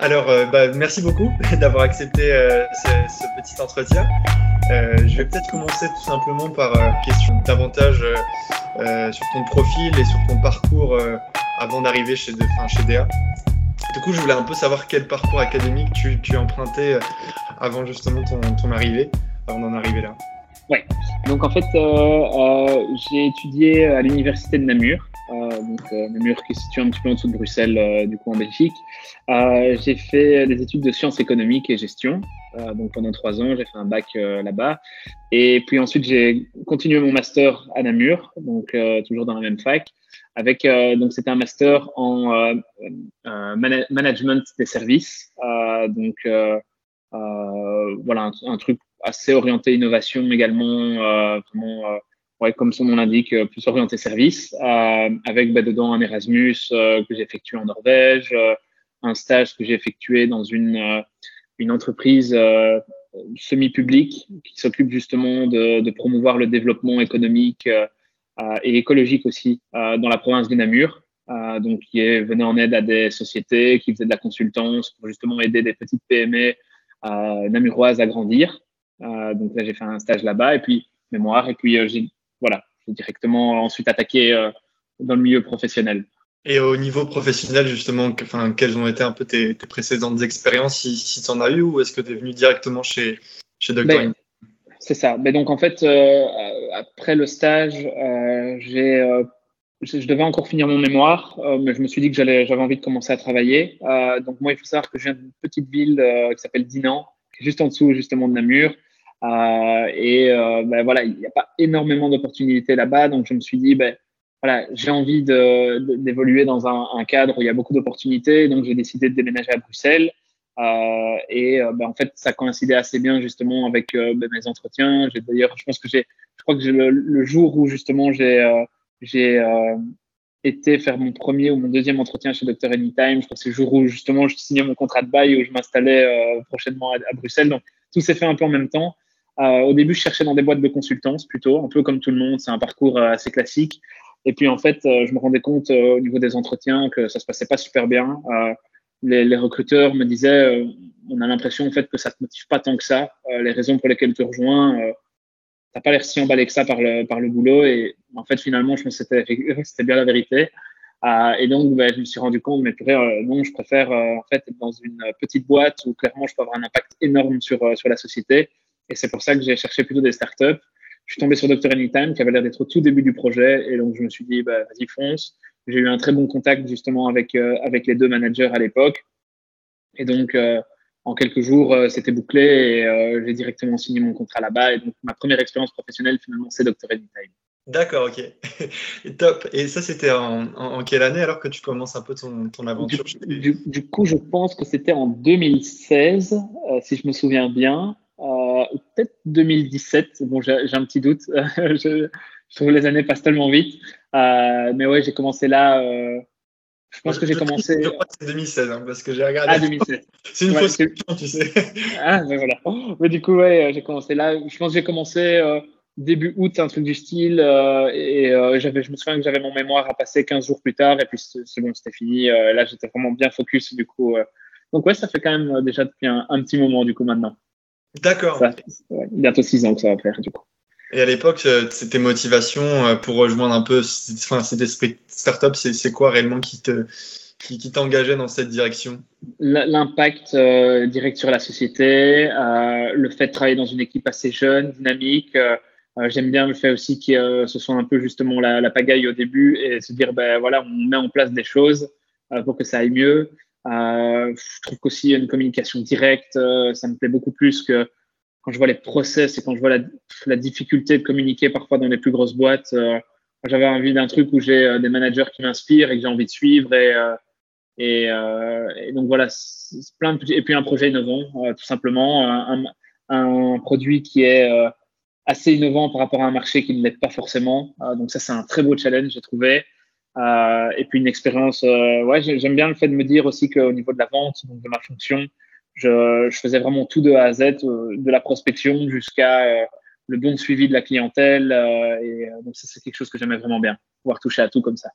Alors, bah, merci beaucoup d'avoir accepté ce, petit entretien. je vais peut-être commencer tout simplement par question davantage sur ton profil et sur ton parcours avant d'arriver chez, chez DA. Du coup, je voulais un peu savoir quel parcours académique tu, tu euh, avant justement ton, ton arrivée, avant d'en arriver là. Ouais, donc en fait, euh, euh, j'ai étudié à l'université de Namur, donc Namur qui se situe un petit peu en dessous de Bruxelles, du coup en Belgique. j'ai fait des études de sciences économiques et gestion, donc pendant trois ans, j'ai fait un bac là-bas. Et puis ensuite, j'ai continué mon master à Namur, donc toujours dans la même fac avec euh, donc c'était un master en euh, euh, management des services, donc voilà un, truc assez orienté innovation également, vraiment ouais, comme son nom l'indique, plus orienté service, avec bah, dedans un Erasmus que j'ai effectué en Norvège, un stage que j'ai effectué dans une, une entreprise semi-publique qui s'occupe justement de, de, promouvoir le développement économique euh, et écologique aussi euh, dans la province du Namur. Euh, donc, qui est, venait en aide à des sociétés, qui faisait de la consultance pour justement aider des petites PME namuroises à grandir. donc là, j'ai fait un stage là-bas et puis mémoire. Et puis, j'ai voilà, directement ensuite attaqué dans le milieu professionnel. Et au niveau professionnel, justement, enfin, quelles ont été un peu tes, précédentes expériences, si, tu en as eu, ou est-ce que tu es venu directement chez, chez Dr. Ben, c'est ça. Mais donc en fait, euh, après le stage, euh, j'ai, euh, je, devais encore finir mon mémoire, mais je me suis dit que j'allais, j'avais envie de commencer à travailler. donc moi, il faut savoir que je viens d'une petite ville qui s'appelle Dinan, qui est juste en dessous justement de Namur. Et ben, voilà, il n'y a pas énormément d'opportunités là-bas, donc je me suis dit, ben, voilà, j'ai envie d'évoluer dans un, cadre où il y a beaucoup d'opportunités, donc j'ai décidé de déménager à Bruxelles. Euh, et euh, ben, en fait, ça coïncidait assez bien justement avec euh, ben, mes entretiens. D'ailleurs, je pense que j'ai, je crois que le, le, jour où justement j'ai j'ai été faire mon premier ou mon deuxième entretien chez Dr Anytime. Je crois que c'est le jour où justement je signais mon contrat de bail où je m'installais prochainement à, Bruxelles. Donc tout s'est fait un peu en même temps. Euh, au début, je cherchais dans des boîtes de consultance plutôt, un peu comme tout le monde. C'est un parcours assez classique. Et puis en fait, je me rendais compte au niveau des entretiens que ça se passait pas super bien les, recruteurs me disaient, euh, on a l'impression en fait que ça te motive pas tant que ça. Euh, les raisons pour lesquelles tu rejoins, euh, t'as pas l'air si emballé que ça par le, par le boulot. Et en fait, finalement, je que c'était, c'était bien la vérité. Euh, et donc, ben, je me suis rendu compte, mais purée, non, je préfère en fait être dans une petite boîte où clairement je peux avoir un impact énorme sur, sur la société. Et c'est pour ça que j'ai cherché plutôt des startups. Je suis tombé sur Dr. Anytime qui avait l'air d'être au tout début du projet. Et donc, je me suis dit, bah, vas-y, fonce. J'ai eu un très bon contact justement avec, euh, avec les deux managers à l'époque. Et donc, euh, en quelques jours, euh, c'était bouclé et j'ai directement signé mon contrat là-bas. Et donc, ma première expérience professionnelle, finalement, c'est Dr. Anytime. D'accord, ok. Top. Et ça, c'était en, en, quelle année alors que tu commences un peu ton, ton aventure? Du, du, coup, je pense que c'était en 2016, si je me souviens bien. Euh, peut-être 2017. Bon, j'ai un petit doute. je, je trouve que les années passent tellement vite. Euh, mais ouais, j'ai commencé là. Euh, je pense que j'ai commencé. Je crois que c'est 2016, hein, parce que j'ai regardé. Ah, 2016. c'est une fausse question, tu sais. ah, mais voilà. Mais du coup, ouais, j'ai commencé là. Je pense que j'ai commencé euh, début août, un truc du style. et j'avais, je me souviens que j'avais mon mémoire à passer 15 jours plus tard. Et puis, c'est bon, c'était fini. là, j'étais vraiment bien focus, du coup. Donc, ouais, ça fait quand même déjà depuis un, un petit moment, du coup, maintenant. D'accord. bientôt 6 ans que ça va faire, du coup. Et à l'époque, euh, tes motivations euh, pour rejoindre un peu enfin, cet esprit startup, c'est quoi réellement qui te qui, qui t'engageait dans cette direction? L'impact euh, direct sur la société, euh, le fait de travailler dans une équipe assez jeune, dynamique. Euh, J'aime bien le fait aussi que ce soit un peu justement la, la, pagaille au début et se dire, ben voilà, on met en place des choses pour que ça aille mieux. Je trouve qu'aussi une communication directe, ça me plaît beaucoup plus que quand je vois les process et quand je vois la, la difficulté de communiquer parfois dans les plus grosses boîtes, euh, j'avais envie d'un truc où j'ai euh, des managers qui m'inspirent et que j'ai envie de suivre. Et, euh, et, et donc voilà, plein de, et puis un projet innovant, tout simplement, un, un, produit qui est assez innovant par rapport à un marché qui ne l'est pas forcément. donc ça, c'est un très beau challenge, j'ai trouvé. Et puis une expérience, ouais, j'aime bien le fait de me dire aussi qu'au niveau de la vente, de ma fonction, je, faisais vraiment tout de A à Z, euh, de la prospection jusqu'à euh, le bon suivi de la clientèle. Euh, et donc, c'est quelque chose que j'aimais vraiment bien, pouvoir toucher à tout comme ça.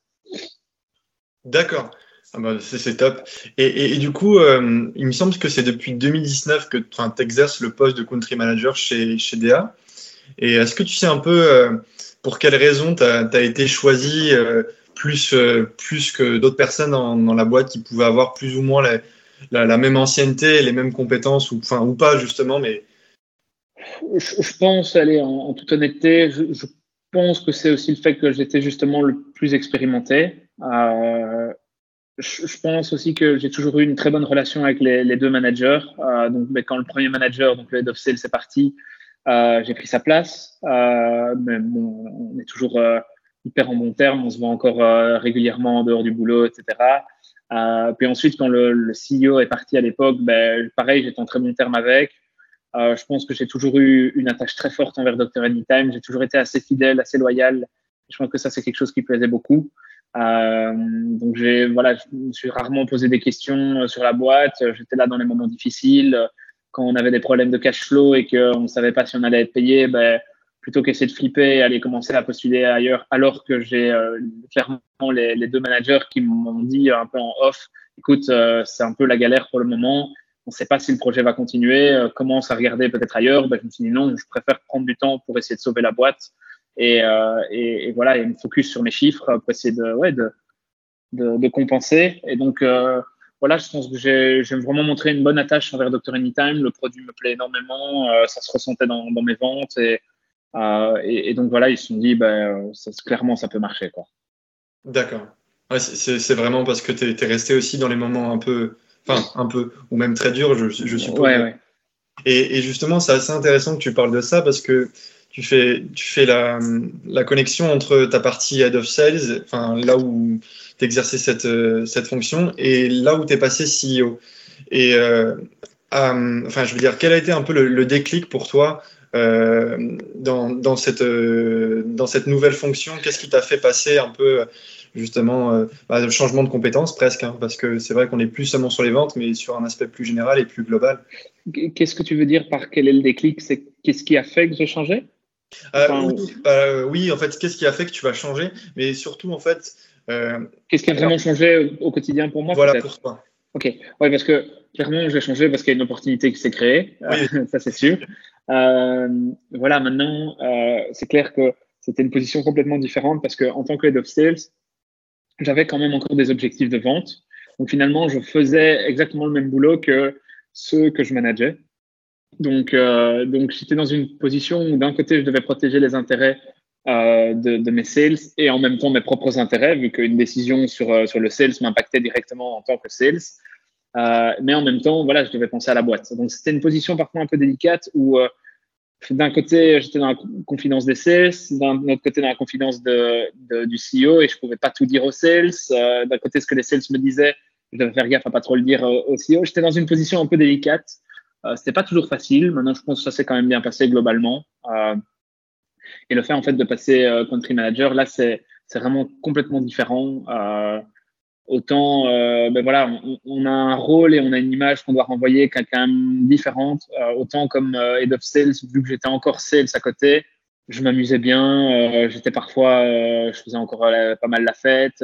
D'accord. Ah bah, c'est top. Et, du coup, euh, il me semble que c'est depuis 2019 que tu exerces le poste de country manager chez, chez DA. Et est-ce que tu sais un peu euh, pour quelles raisons tu as, été choisi euh, plus, plus que d'autres personnes dans, la boîte qui pouvaient avoir plus ou moins la, même ancienneté, les mêmes compétences, ou, enfin, ou pas justement, mais... Je, pense, allez, en, toute honnêteté, je, pense que c'est aussi le fait que j'étais justement le plus expérimenté. Euh, je, pense aussi que j'ai toujours eu une très bonne relation avec les, deux managers. Euh, donc, mais quand le premier manager, donc le head of sales, est parti, j'ai pris sa place. Mais bon, on est toujours hyper en bon terme. On se voit encore euh, régulièrement en dehors du boulot, etc. puis ensuite, quand le, le, CEO est parti à l'époque, ben, pareil, j'étais en très bon terme avec. je pense que j'ai toujours eu une attache très forte envers Dr. Anytime. J'ai toujours été assez fidèle, assez loyal. Je pense que ça, c'est quelque chose qui plaisait beaucoup. Euh, donc j'ai voilà, je me suis rarement posé des questions euh, sur la boîte. J'étais là dans les moments difficiles, quand on avait des problèmes de cash flow et qu'on ne savait pas si on allait être payé. Ben, plutôt qu'essayer de flipper et aller commencer à postuler ailleurs, alors que j'ai euh, clairement les, deux managers qui m'ont dit un peu en off, écoute, c'est un peu la galère pour le moment, on ne sait pas si le projet va continuer, commence à regarder peut-être ailleurs. Ben, je me suis dit non, je préfère prendre du temps pour essayer de sauver la boîte et, euh, et, voilà, et me focus sur mes chiffres pour essayer de, ouais, de, de, compenser. Et donc, euh, voilà, je pense que j'ai vraiment montré une bonne attache envers Dr. Anytime. Le produit me plaît énormément, euh, ça se ressentait dans, dans mes ventes. Et, euh, et, et, donc, voilà, ils se sont dit, ben, ça, clairement, ça peut marcher. quoi. D'accord. Ouais, c'est vraiment parce que tu es, es, resté aussi dans les moments un peu, enfin, un peu, ou même très durs, je, je suppose. Ouais, ouais. Et, et, justement, c'est assez intéressant que tu parles de ça parce que tu fais, tu fais la, la, connexion entre ta partie head of sales, enfin, là où tu exerçais cette, euh, cette fonction, et là où tu es passé CEO. Et euh, enfin, je veux dire, quel a été un peu le, déclic pour toi dans, dans, cette, euh, dans cette nouvelle fonction Qu'est-ce qui t'a fait passer un peu justement euh, bah, le changement de compétences presque, hein, parce que c'est vrai qu'on est plus seulement sur les ventes, mais sur un aspect plus général et plus global. Qu'est-ce que tu veux dire par quel est le déclic? C'est qu'est-ce qui a fait que j'ai changé? Euh, oui, euh, oui, en fait, qu'est-ce qui a fait que tu vas changer? Mais surtout, en fait. Euh, qu'est-ce qui a vraiment changé au quotidien pour moi Voilà, pour toi. Ok, oui, parce que clairement, j'ai changé parce qu'il y a une opportunité qui s'est créée, oui. ça c'est sûr. voilà, maintenant, c'est clair que c'était une position complètement différente parce qu'en tant que head of sales, j'avais quand même encore des objectifs de vente. Donc finalement, je faisais exactement le même boulot que ceux que je manageais. Donc, euh, donc j'étais dans une position où d'un côté, je devais protéger les intérêts euh, de, de, mes sales et en même temps mes propres intérêts, vu qu'une décision sur, euh, sur le sales m'impactait directement en tant que sales. Euh, mais en même temps, voilà, je devais penser à la boîte. Donc, c'était une position parfois un peu délicate où euh, d'un côté, j'étais dans la confidence des sales, d'un autre côté, dans la confidence de, de, du CEO et je pouvais pas tout dire aux sales. Euh, d'un côté, ce que les sales me disaient, je devais faire gaffe à pas trop le dire au CEO. J'étais dans une position un peu délicate. Euh, c'était pas toujours facile. Maintenant, je pense que ça s'est quand même bien passé globalement. Euh, et le fait en fait de passer euh, country manager, là, c'est vraiment complètement différent. Euh, autant, euh, ben voilà, on, on, a un rôle et on a une image qu'on doit renvoyer qui est quand même différente. Euh, autant comme head of sales, vu que j'étais encore sales à côté, je m'amusais bien. j'étais parfois, je faisais encore pas mal la fête.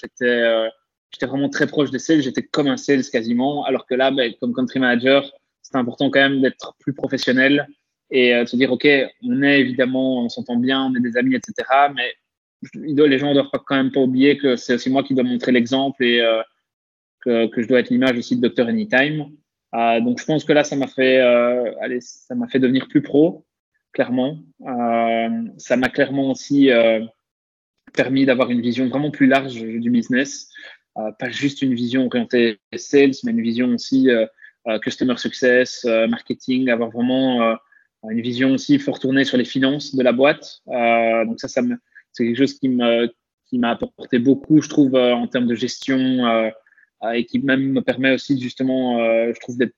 j'étais, j'étais vraiment très proche des sales. J'étais comme un sales quasiment. Alors que là, ben, comme country manager, c'est important quand même d'être plus professionnel et euh, se dire, OK, on est évidemment, on s'entend bien, on est des amis, etc. Mais les gens ne doivent quand même pas oublier que c'est aussi moi qui dois montrer l'exemple et euh, que, je dois être l'image aussi de Dr. Anytime. Euh, donc, je pense que là, ça m'a fait, allez, ça m'a fait devenir plus pro, clairement. Ça m'a clairement aussi permis d'avoir une vision vraiment plus large du business. pas juste une vision orientée sales, mais une vision aussi customer success, marketing, avoir vraiment une vision aussi, faut retourner sur les finances de la boîte. donc ça, ça c'est quelque chose qui me qui m'a apporté beaucoup, je trouve, en termes de gestion et qui même me permet aussi justement, je trouve, d'être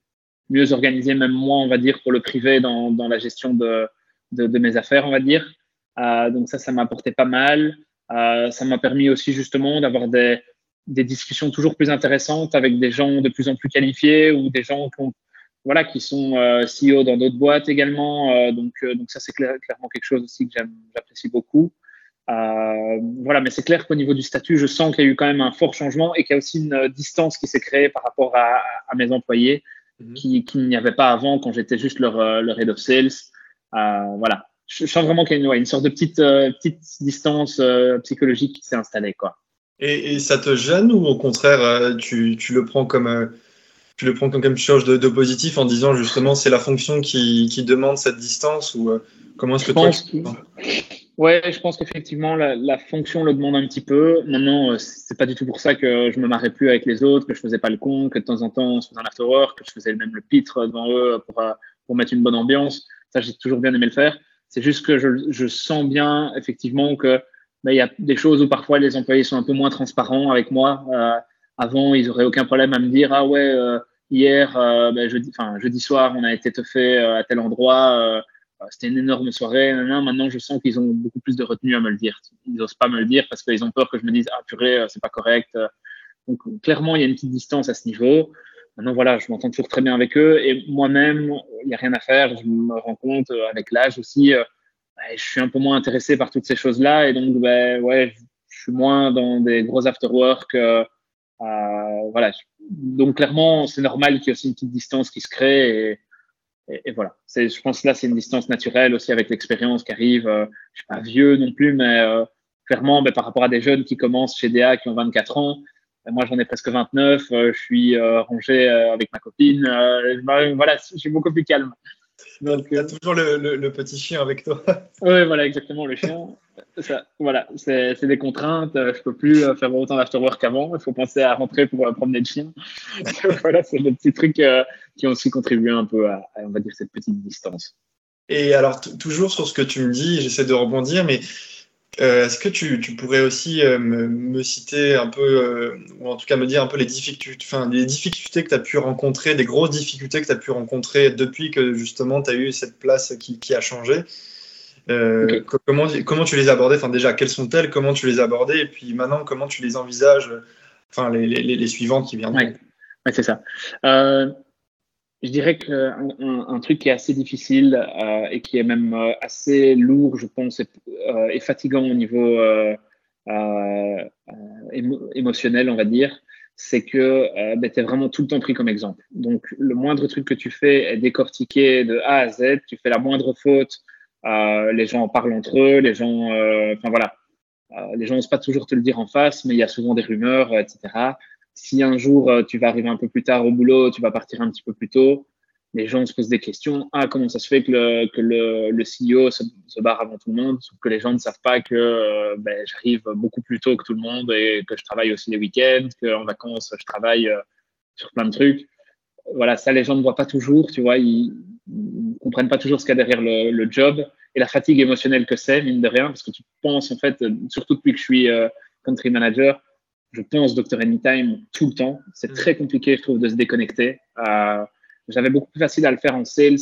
mieux organisé, même moi, on va dire, pour le privé dans, dans la gestion de, de, de, mes affaires, on va dire. Euh, donc ça, ça m'a apporté pas mal. Euh, ça m'a permis aussi justement d'avoir des, des discussions toujours plus intéressantes avec des gens de plus en plus qualifiés ou des gens qui, ont, voilà, qui sont euh, CEO dans d'autres boîtes également. Euh, donc, euh, donc ça, c'est clairement quelque chose aussi que j'apprécie beaucoup. voilà, mais c'est clair qu'au niveau du statut, je sens qu'il y a eu quand même un fort changement et qu'il y a aussi une distance qui s'est créée par rapport à, mes employés mhm. qui, qui n'y avait pas avant quand j'étais juste leur, leur head of sales. voilà, je, sens vraiment qu'il y a une, sorte de petite, petite distance psychologique qui s'est installée. Quoi. Et, ça te gêne ou au contraire, tu, tu le prends comme tu le prends comme quelque chose de, positif en disant justement c'est la fonction qui, qui, demande cette distance ou euh, comment est-ce que toi tu... Ouais, je pense qu'effectivement la, la, fonction le demande un petit peu. Maintenant, euh, c'est pas du tout pour ça que je me marrais plus avec les autres, que je faisais pas le con, que de temps en temps on se faisait un after work, que je faisais même le pitre devant eux pour, euh, pour mettre une bonne ambiance. Ça, j'ai toujours bien aimé le faire. C'est juste que je, je sens bien effectivement que ben, il y a des choses où parfois les employés sont un peu moins transparents avec moi. Euh, avant, ils auraient aucun problème à me dire ah ouais euh, hier euh, ben, jeudi, jeudi soir on a été euh, à tel endroit c'était une énorme soirée maintenant je sens qu'ils ont beaucoup plus de retenue à me le dire. Ils n'osent pas me le dire parce qu'ils ont peur que je me dise ah purée c'est pas correct. Donc clairement il y a une petite distance à ce niveau. Maintenant voilà je m'entends toujours très bien avec eux. Et moi-même il n'y a rien à faire. Je me rends compte avec l'âge aussi ben, je suis un peu moins intéressé par toutes ces choses là et donc ben ouais je suis moins dans des gros after work euh, voilà. Donc clairement, c'est normal qu'il y ait aussi une petite distance qui se crée et, voilà. Je pense que là, c'est une distance naturelle aussi avec l'expérience qui arrive. Euh, je suis pas vieux non plus, mais euh, clairement, ben, par rapport à des jeunes qui commencent chez DA qui ont 24 ans, ben, moi j'en ai presque 29. je suis rangé avec ma copine. voilà, je suis beaucoup plus calme. Donc, y a toujours le, le, petit chien avec toi. oui, voilà, exactement, le chien. Ça, voilà, c'est des contraintes. Je peux plus faire autant d'afterwork qu'avant. Il faut penser à rentrer pour promener le chien. voilà, c'est des petits trucs euh, qui ont aussi contribué un peu à, on va dire, cette petite distance. Et alors, toujours sur ce que tu me dis, j'essaie de rebondir, mais euh, est-ce que tu, tu, pourrais aussi euh, me, me, citer un peu, euh, ou en tout cas me dire un peu les difficultés, enfin, les difficultés que tu as pu rencontrer, des grosses difficultés que tu as pu rencontrer depuis que justement tu as eu cette place qui, qui a changé? Comment, comment tu les as abordées? Enfin, déjà, quelles sont-elles? Comment tu les as abordées? Et puis maintenant, comment tu les envisages? Enfin, les, les, les suivantes qui viennent. Ouais, ouais c'est ça je dirais qu'un un, truc qui est assez difficile euh, et qui est même euh, assez lourd, je pense, et, euh, fatigant au niveau émotionnel, on va dire, c'est que ben, tu es vraiment tout le temps pris comme exemple. Donc, le moindre truc que tu fais est décortiqué de A à Z. Tu fais la moindre faute, les gens en parlent entre eux, les gens, enfin voilà, les gens n'osent pas toujours te le dire en face, mais il y a souvent des rumeurs, etc si un jour euh, tu vas arriver un peu plus tard au boulot, tu vas partir un petit peu plus tôt, les gens se posent des questions. Ah, comment ça se fait que le, CEO se, barre avant tout le monde? Que les gens ne savent pas que euh, ben, j'arrive beaucoup plus tôt que tout le monde et que je travaille aussi les week-ends, qu'en vacances, je travaille euh, sur plein de trucs. Voilà, ça, les gens ne voient pas toujours, tu vois, ils ne comprennent pas toujours ce qu'il y a derrière le, job et la fatigue émotionnelle que c'est, mine de rien, parce que tu penses, en fait, surtout depuis que je suis country manager, je pense Dr Anytime tout le temps. C'est mm. très compliqué, je trouve, de se déconnecter. Euh, j'avais beaucoup plus facile à le faire en sales,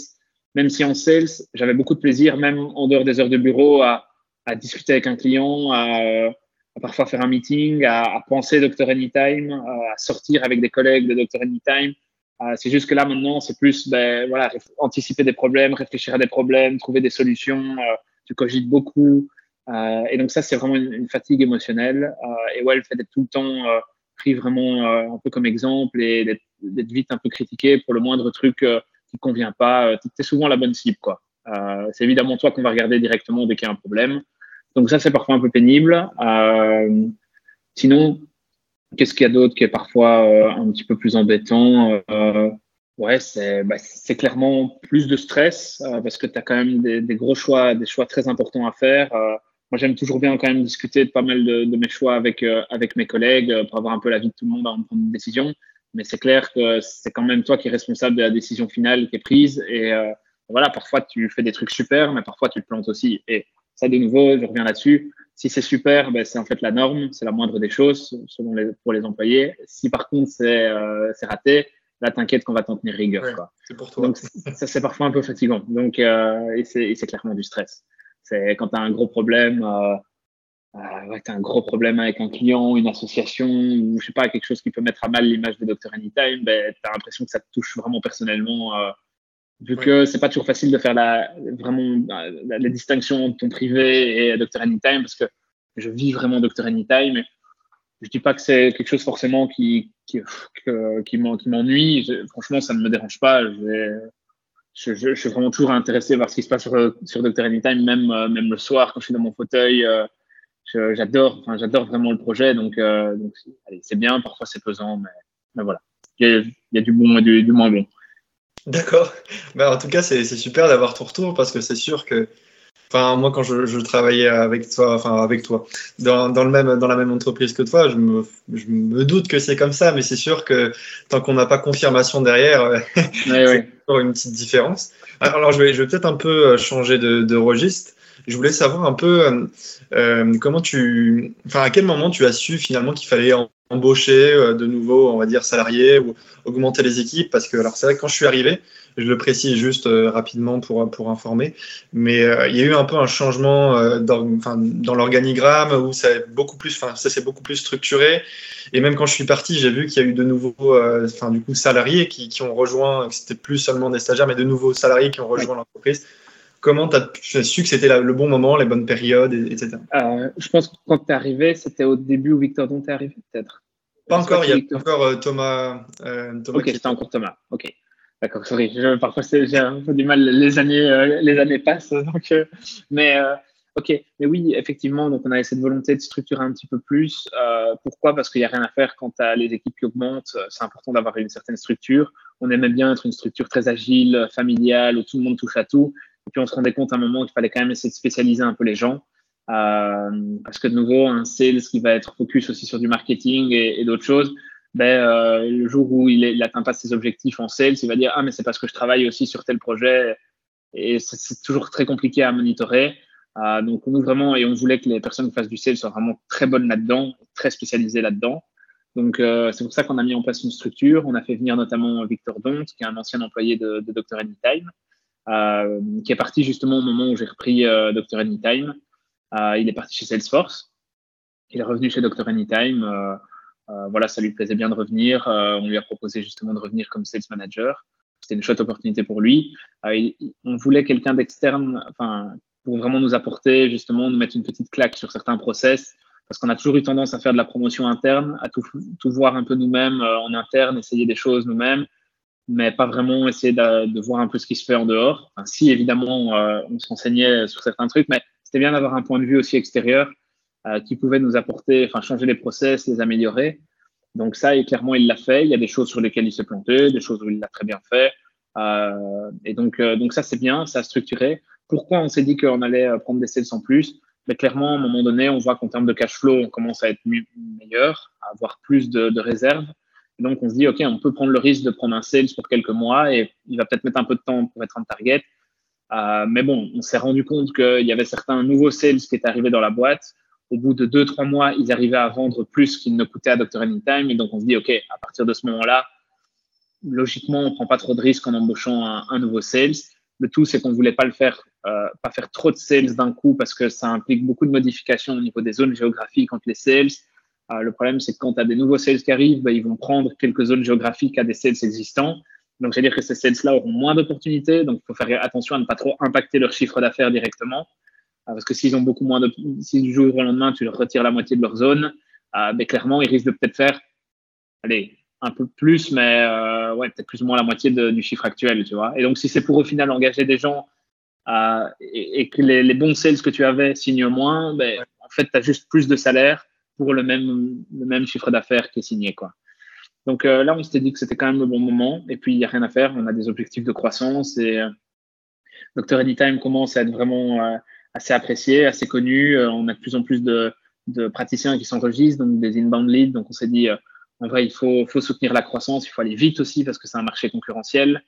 même si en sales, j'avais beaucoup de plaisir, même en dehors des heures de bureau, à, à discuter avec un client, à, à, parfois faire un meeting, à, à penser Dr Anytime, à sortir avec des collègues de Dr Anytime. Euh, c'est juste que là, maintenant, c'est plus ben, voilà, anticiper des problèmes, réfléchir à des problèmes, trouver des solutions. Euh, tu cogites beaucoup. Euh, et donc ça, c'est vraiment une, fatigue émotionnelle. Euh, et ouais, le fait d'être tout le temps euh, pris vraiment un peu comme exemple et d'être vite un peu critiqué pour le moindre truc qui ne convient pas, tu es souvent la bonne cible. quoi. c'est évidemment toi qu'on va regarder directement dès qu'il y a un problème. Donc ça, c'est parfois un peu pénible. sinon, qu'est-ce qu'il y a d'autre qui est parfois un petit peu plus embêtant Ouais, c'est bah, clairement plus de stress parce que tu as quand même des, gros choix, des choix très importants à faire moi, j'aime toujours bien quand même discuter de pas mal de, de mes choix avec, euh, avec mes collègues euh, pour avoir un peu l'avis de tout le monde avant de prendre une décision. Mais c'est clair que c'est quand même toi qui es responsable de la décision finale qui est prise. Et euh, voilà, parfois tu fais des trucs super, mais parfois tu te plantes aussi. Et ça, de nouveau, je reviens là-dessus. Si c'est super, ben, c'est en fait la norme, c'est la moindre des choses selon les, pour les employés. Si par contre c'est euh, raté, là t'inquiète qu'on va t'en tenir rigueur. c'est pour toi. Donc ça c'est parfois un peu fatigant. Donc euh, et c'est clairement du stress. C'est quand tu as un gros problème, euh, euh, ouais, tu as un gros problème avec un client, une association, ou je sais pas, quelque chose qui peut mettre à mal l'image de Dr. Anytime, ben, tu as l'impression que ça te touche vraiment personnellement. Euh, vu que c'est pas toujours facile de faire la, vraiment la, distinction entre ton privé et Dr. Anytime, parce que je vis vraiment Dr Anytime. Je dis pas que c'est quelque chose forcément qui qui, qui m'ennuie. Franchement, ça ne me dérange pas. Je, je, je, suis vraiment toujours intéressé par ce qui se passe sur, sur Dr Anytime, même même le soir quand je suis dans mon fauteuil. j'adore, enfin, j'adore vraiment le projet. Donc, donc c'est bien. Parfois, c'est pesant, mais, mais voilà. Il y, a, du bon et du, du moins bon. D'accord. Bah, en tout cas, c'est super d'avoir ton retour parce que c'est sûr que, enfin, moi, quand je, je, travaillais avec toi, enfin, avec toi, dans, dans, le même, dans la même entreprise que toi, je me, je me doute que c'est comme ça, mais c'est sûr que tant qu'on n'a pas confirmation derrière, c'est une petite différence. Alors, je vais, je vais peut-être un peu euh, changer de, registre. Je voulais savoir un peu euh, euh comment tu, enfin, à quel moment tu as su finalement qu'il fallait embaucher de nouveaux, on va dire, salariés ou augmenter les équipes? Parce que, alors, c'est vrai que quand je suis arrivé, je le précise juste euh, rapidement pour, pour informer, mais euh, il y a eu un peu un changement dans, dans l'organigramme où ça beaucoup plus, ça s'est beaucoup plus structuré. Et même quand je suis parti, j'ai vu qu'il y a eu de nouveaux, enfin, du coup, salariés qui, qui ont rejoint, c'était plus seulement des stagiaires, mais de nouveaux salariés qui ont rejoint l'entreprise. Comment tu as su que c'était le bon moment, les bonnes périodes, etc. Euh, je pense que quand tu es arrivé, c'était au début où Victor Don est arrivé, peut-être? Pas encore, il y a encore euh, Thomas, euh, Thomas. Ok, c'était encore Thomas. Ok. D'accord, sorry. Parfois, j'ai un peu du mal. Les années, les années passent. Donc, mais, ok. Mais oui, effectivement, donc on a cette volonté de structurer un petit peu plus. pourquoi? Parce qu'il n'y a rien à faire quand les équipes qui augmentent. C'est important d'avoir une certaine structure. On aimait bien être une structure très agile, familiale, où tout le monde touche à tout. Et puis on se rendait compte à un moment qu'il fallait quand même essayer de spécialiser un peu les gens. Euh, parce que de nouveau, un sales qui va être focus aussi sur du marketing et, et d'autres choses, ben, euh, le jour où il n'atteint pas ses objectifs en sales, il va dire Ah, mais c'est parce que je travaille aussi sur tel projet. Et c'est toujours très compliqué à monitorer. Euh, donc, nous, vraiment, et on voulait que les personnes qui fassent du sales soient vraiment très bonnes là-dedans, très spécialisées là-dedans. Donc, euh, c'est pour ça qu'on a mis en place une structure. On a fait venir notamment Victor Dont, qui est un ancien employé de, de Dr. Anytime, euh, qui est parti justement au moment où j'ai repris euh, Dr. Anytime. Euh, il est parti chez Salesforce. Il est revenu chez Dr. Anytime. Voilà, ça lui plaisait bien de revenir. on lui a proposé justement de revenir comme sales manager. C'était une chouette opportunité pour lui. on voulait quelqu'un d'externe, enfin, pour vraiment nous apporter, justement, nous mettre une petite claque sur certains process, parce qu'on a toujours eu tendance à faire de la promotion interne, à tout, tout voir un peu nous-mêmes en interne, essayer des choses nous-mêmes, mais pas vraiment essayer de, de, voir un peu ce qui se fait en dehors. Enfin, si, évidemment, euh, on s'enseignait sur certains trucs, mais c'était bien d'avoir un point de vue aussi extérieur euh, qui pouvait nous apporter, enfin, changer les process, les améliorer. Donc ça, et clairement, il l'a fait. Il y a des choses sur lesquelles il s'est planté, des choses où il l'a très bien fait. Euh, et donc, euh, donc ça, c'est bien, ça a structuré. Pourquoi on s'est dit qu'on allait euh, prendre des sales en plus? Mais clairement, à un moment donné, on voit qu'en termes de cash flow, on commence à être meilleur, à avoir plus de, de réserves donc, on se dit, OK, on peut prendre le risque de prendre un sales pour quelques mois et il va peut-être mettre un peu de temps pour être en target. Euh, mais bon, on s'est rendu compte qu'il y avait certains nouveaux sales qui étaient arrivés dans la boîte. Au bout de deux, trois mois, ils arrivaient à vendre plus qu'ils ne coûtaient à Dr. Anytime. Et donc, on se dit, OK, à partir de ce moment-là, logiquement, on prend pas trop de risques en embauchant un, nouveau sales. Le tout, c'est qu'on voulait pas le faire, euh, pas faire trop de sales d'un coup parce que ça implique beaucoup de modifications au niveau des zones géographiques entre les sales. Euh, le problème, c'est que quand tu as des nouveaux sales qui arrivent, bah, ils vont prendre quelques zones géographiques à des sales existants. Donc, c'est-à-dire que ces sales-là auront moins d'opportunités. Donc, il faut faire attention à ne pas trop impacter leur chiffre d'affaires directement. Euh, parce que s'ils ont beaucoup moins de, si du jour au lendemain, tu leur retires la moitié de leur zone, euh, ben, clairement, ils risquent de peut-être faire, allez, un peu plus, mais euh, ouais, peut-être plus ou moins la moitié de, du chiffre actuel, tu vois. Et donc, si c'est pour au final engager des gens euh, et, et, que les, les, bons sales que tu avais signent moins, ben, en fait, tu as juste plus de salaire pour le même, le même chiffre d'affaires qui est signé. Quoi. Donc euh, là, on s'était dit que c'était quand même le bon moment. Et puis, il n'y a rien à faire. On a des objectifs de croissance. Et euh, Dr. Anytime commence à être vraiment assez apprécié, assez connu. Euh, on a de plus en plus de, de praticiens qui s'enregistrent, donc des inbound leads. Donc, on s'est dit, euh, en vrai, il faut, faut, soutenir la croissance. Il faut aller vite aussi parce que c'est un marché concurrentiel.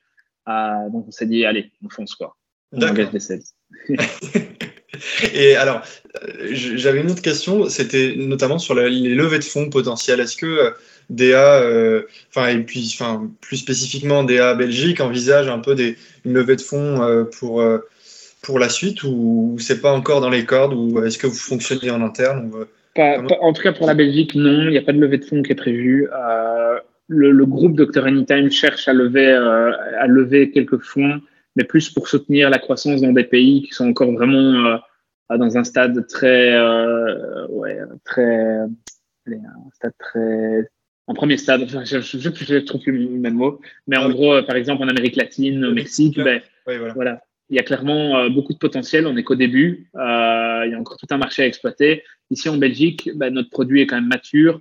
donc, on s'est dit, allez, on fonce. quoi. On engage des sales. Et alors, euh, j'avais une autre question, c'était notamment sur les levées de fonds potentielles. Est-ce que euh, DA, euh, enfin, et puis, enfin, plus spécifiquement DA Belgique envisage un peu des, une levée de fonds pour, pour la suite ou c'est pas encore dans les cordes ou est-ce que vous fonctionnez en interne En tout cas, pour la Belgique, non, il n'y a pas de levée de fonds qui est prévue. Le, le, groupe Dr Anytime cherche à lever, à lever quelques fonds mais plus pour soutenir la croissance dans des pays qui sont encore vraiment euh, dans un stade très, ouais, très, un stade très en premier stade, je ne trouve plus le même mot, mais en ah gros, par exemple, en Amérique latine, au Mexique, ben, voilà. Il y a clairement euh, beaucoup de potentiel. On n'est qu'au début. Euh, il y a encore tout un marché à exploiter. Ici, en Belgique, ben, notre produit est quand même mature.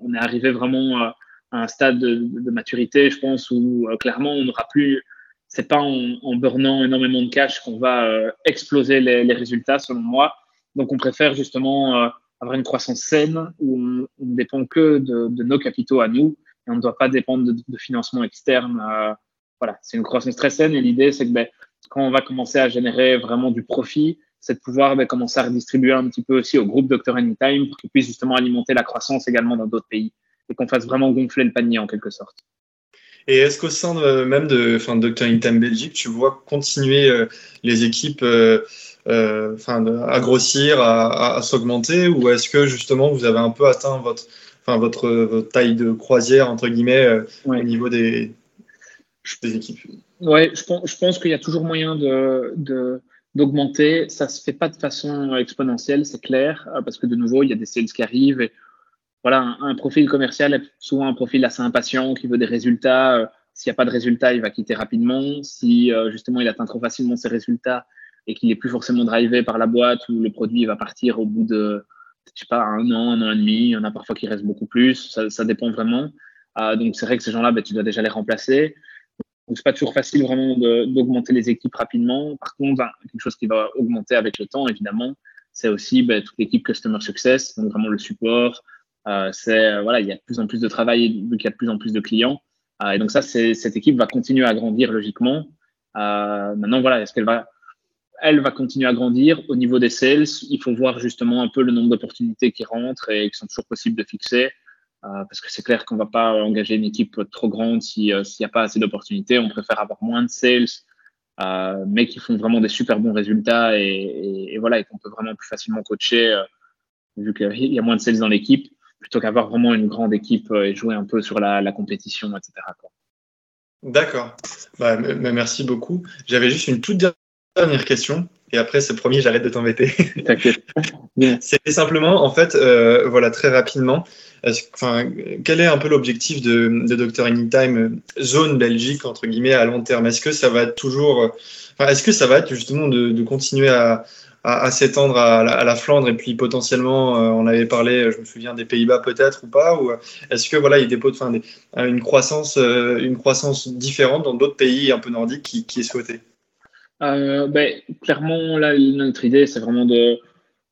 on est arrivé vraiment euh, à un stade de, maturité, je pense, où clairement, on n'aura plus. C'est pas en, en, burnant énormément de cash qu'on va exploser les, les, résultats, selon moi. Donc, on préfère justement avoir une croissance saine où on, ne dépend que de, de, nos capitaux à nous et on ne doit pas dépendre de, de financement externe. Euh, voilà, c'est une croissance très saine et l'idée, c'est que ben, quand on va commencer à générer vraiment du profit, c'est de pouvoir ben, commencer à redistribuer un petit peu aussi au groupe Dr Anytime pour qu'il puisse justement alimenter la croissance également dans d'autres pays et qu'on fasse vraiment gonfler le panier en quelque sorte. Et est-ce qu'au sein de, même de, enfin, Dr Anytime Belgique, tu vois continuer euh, les équipes euh, euh, enfin, à grossir, à, s'augmenter, ou est-ce que justement vous avez un peu atteint votre, enfin, votre, taille de croisière entre guillemets au niveau des, des équipes? Ouais, je pense, qu'il y a toujours moyen d'augmenter. Ça se fait pas de façon exponentielle, c'est clair, euh, parce que de nouveau, il y a des sales qui arrivent. Voilà, un, profil commercial est souvent un profil assez impatient qui veut des résultats. S'il n'y a pas de résultats, il va quitter rapidement. Si justement il atteint trop facilement ses résultats, et qu'il est plus forcément drivé par la boîte où le produit va partir au bout de, je sais pas, un an, un an et demi. Il y en a parfois qui restent beaucoup plus. Ça, dépend vraiment. Euh, donc, c'est vrai que ces gens-là, ben, tu dois déjà les remplacer. Donc, c'est pas toujours facile vraiment d'augmenter les équipes rapidement. Par contre, ben, quelque chose qui va augmenter avec le temps, évidemment, c'est aussi ben, toute l'équipe Customer Success, donc vraiment le support. Euh, c'est euh, voilà, il y a de plus en plus de travail vu qu'il y a de plus en plus de clients. Euh, et donc ça, cette équipe va continuer à grandir logiquement. Euh, maintenant, voilà, est-ce qu'elle va elle va continuer à grandir. Au niveau des sales, il faut voir justement un peu le nombre d'opportunités qui rentrent et qui sont toujours possibles de fixer. Euh, parce que c'est clair qu'on ne va pas engager une équipe trop grande euh, s'il n'y a pas assez d'opportunités. On préfère avoir moins de sales, euh, mais qui font vraiment des super bons résultats et, voilà, et qu'on peut vraiment plus facilement coacher vu qu'il y a moins de sales dans l'équipe, plutôt qu'avoir vraiment une grande équipe et jouer un peu sur la, compétition, etc. D'accord. Bah, merci beaucoup. J'avais juste une toute dernière dernière question, et après, c'est promis, j'arrête de t'embêter. C'était simplement, en fait, euh, voilà, très rapidement, enfin, quel est un peu l'objectif de, de Dr Anytime euh, zone Belgique, entre guillemets, à long terme? Est-ce que ça va être toujours, euh, enfin, est-ce que ça va être justement de, continuer à, à, s'étendre à, la Flandre? Et puis potentiellement, on avait parlé, je me souviens des Pays-Bas peut-être ou pas, ou est-ce que voilà, il y a des une croissance, une croissance différente dans d'autres pays un peu nordiques qui, qui est souhaitée? Euh, ben, Clairement, là, notre idée, c'est vraiment de,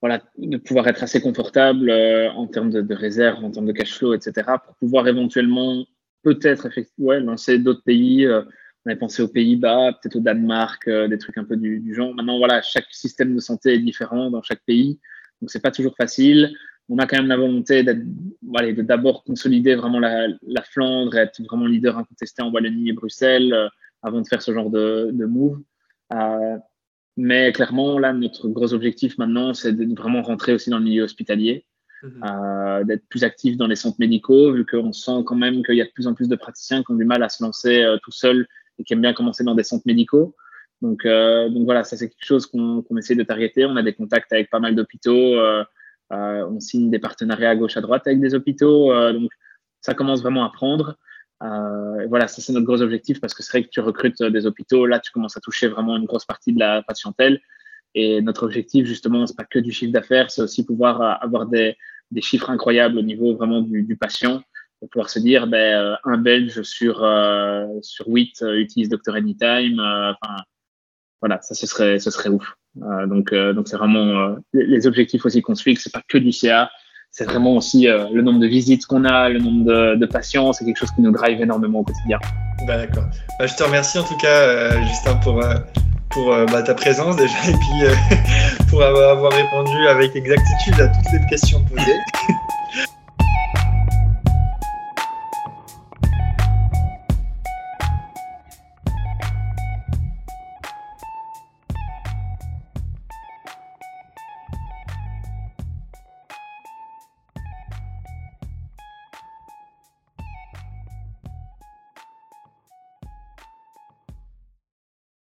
voilà, de pouvoir être assez confortable euh, en termes de, de réserve, en termes de cash flow, etc., pour pouvoir éventuellement peut-être ouais, lancer d'autres pays. Euh, on avait pensé aux Pays-Bas, peut-être au Danemark, euh, des trucs un peu du, du, genre. Maintenant, voilà, chaque système de santé est différent dans chaque pays, donc c'est pas toujours facile. On a quand même la volonté d'être, de d'abord consolider vraiment la, la, Flandre, être vraiment leader incontesté en Wallonie et Bruxelles avant de faire ce genre de, de move. Euh, mais clairement, là, notre gros objectif maintenant, c'est de vraiment rentrer aussi dans le milieu hospitalier, mhm. euh, d'être plus actif dans les centres médicaux, vu qu'on sent quand même qu'il y a de plus en plus de praticiens qui ont du mal à se lancer euh, tout seuls et qui aiment bien commencer dans des centres médicaux. Donc, euh, donc voilà, ça c'est quelque chose qu'on essaie de targeter. On a des contacts avec pas mal d'hôpitaux. Euh, euh, on signe des partenariats à gauche à droite avec des hôpitaux. donc ça commence vraiment à prendre. Euh, voilà, ça c'est notre gros objectif parce que c'est vrai que tu recrutes euh, des hôpitaux, là tu commences à toucher vraiment une grosse partie de la patientèle. Et notre objectif justement, c'est pas que du chiffre d'affaires, c'est aussi pouvoir euh, avoir des, des, chiffres incroyables au niveau vraiment du, du patient pour pouvoir se dire, ben, euh, un Belge sur euh, sur 8 utilise Dr Anytime. Enfin, voilà, ça ce serait ce serait ouf. donc donc c'est vraiment les objectifs aussi qu'on se fixe, c'est pas que du CA, c'est vraiment aussi euh, le nombre de visites qu'on a, le nombre de, patients, c'est quelque chose qui nous drive énormément au quotidien. Bah, D'accord. Bah, je te remercie en tout cas, euh, Justin, pour, euh, pour bah, ta présence déjà et puis pour avoir répondu avec exactitude à toutes les questions posées.